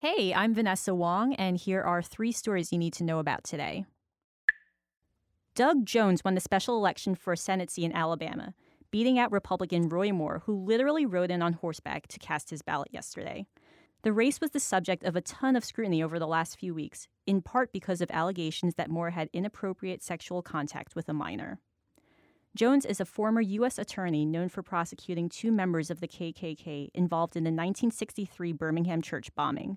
Hey, I'm Vanessa Wong, and here are three stories you need to know about today. Doug Jones won the special election for a Senate seat in Alabama, beating out Republican Roy Moore, who literally rode in on horseback to cast his ballot yesterday. The race was the subject of a ton of scrutiny over the last few weeks, in part because of allegations that Moore had inappropriate sexual contact with a minor. Jones is a former U.S. attorney known for prosecuting two members of the KKK involved in the 1963 Birmingham church bombing.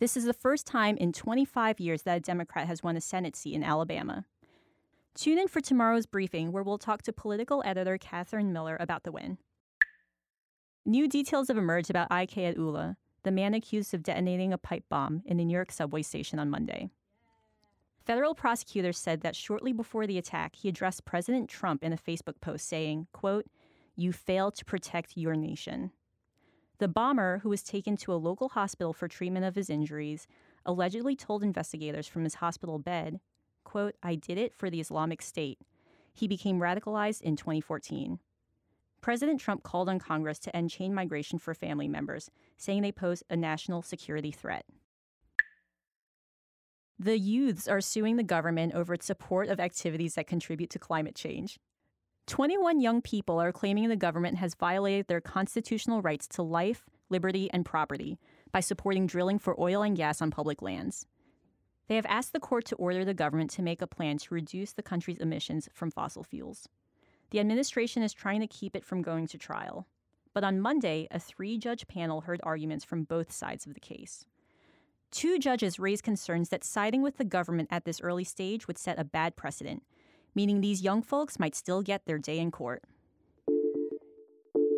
This is the first time in 25 years that a Democrat has won a Senate seat in Alabama. Tune in for tomorrow's briefing, where we'll talk to political editor Catherine Miller about the win. New details have emerged about Akayed Ullah, the man accused of detonating a pipe bomb in the New York subway station on Monday. Federal prosecutors said that shortly before the attack, he addressed President Trump in a Facebook post saying, quote, You fail to protect your nation. The bomber, who was taken to a local hospital for treatment of his injuries, allegedly told investigators from his hospital bed, quote, I did it for the Islamic State. He became radicalized in 2014. President Trump called on Congress to end chain migration for family members, saying they pose a national security threat. The youths are suing the government over its support of activities that contribute to climate change. 21 young people are claiming the government has violated their constitutional rights to life, liberty, and property by supporting drilling for oil and gas on public lands. They have asked the court to order the government to make a plan to reduce the country's emissions from fossil fuels. The administration is trying to keep it from going to trial. But on Monday, a three judge panel heard arguments from both sides of the case. Two judges raised concerns that siding with the government at this early stage would set a bad precedent meaning these young folks might still get their day in court.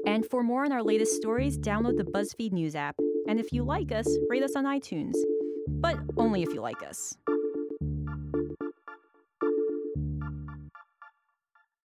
And for more on our latest stories, download the BuzzFeed News app. And if you like us, rate us on iTunes. But only if you like us.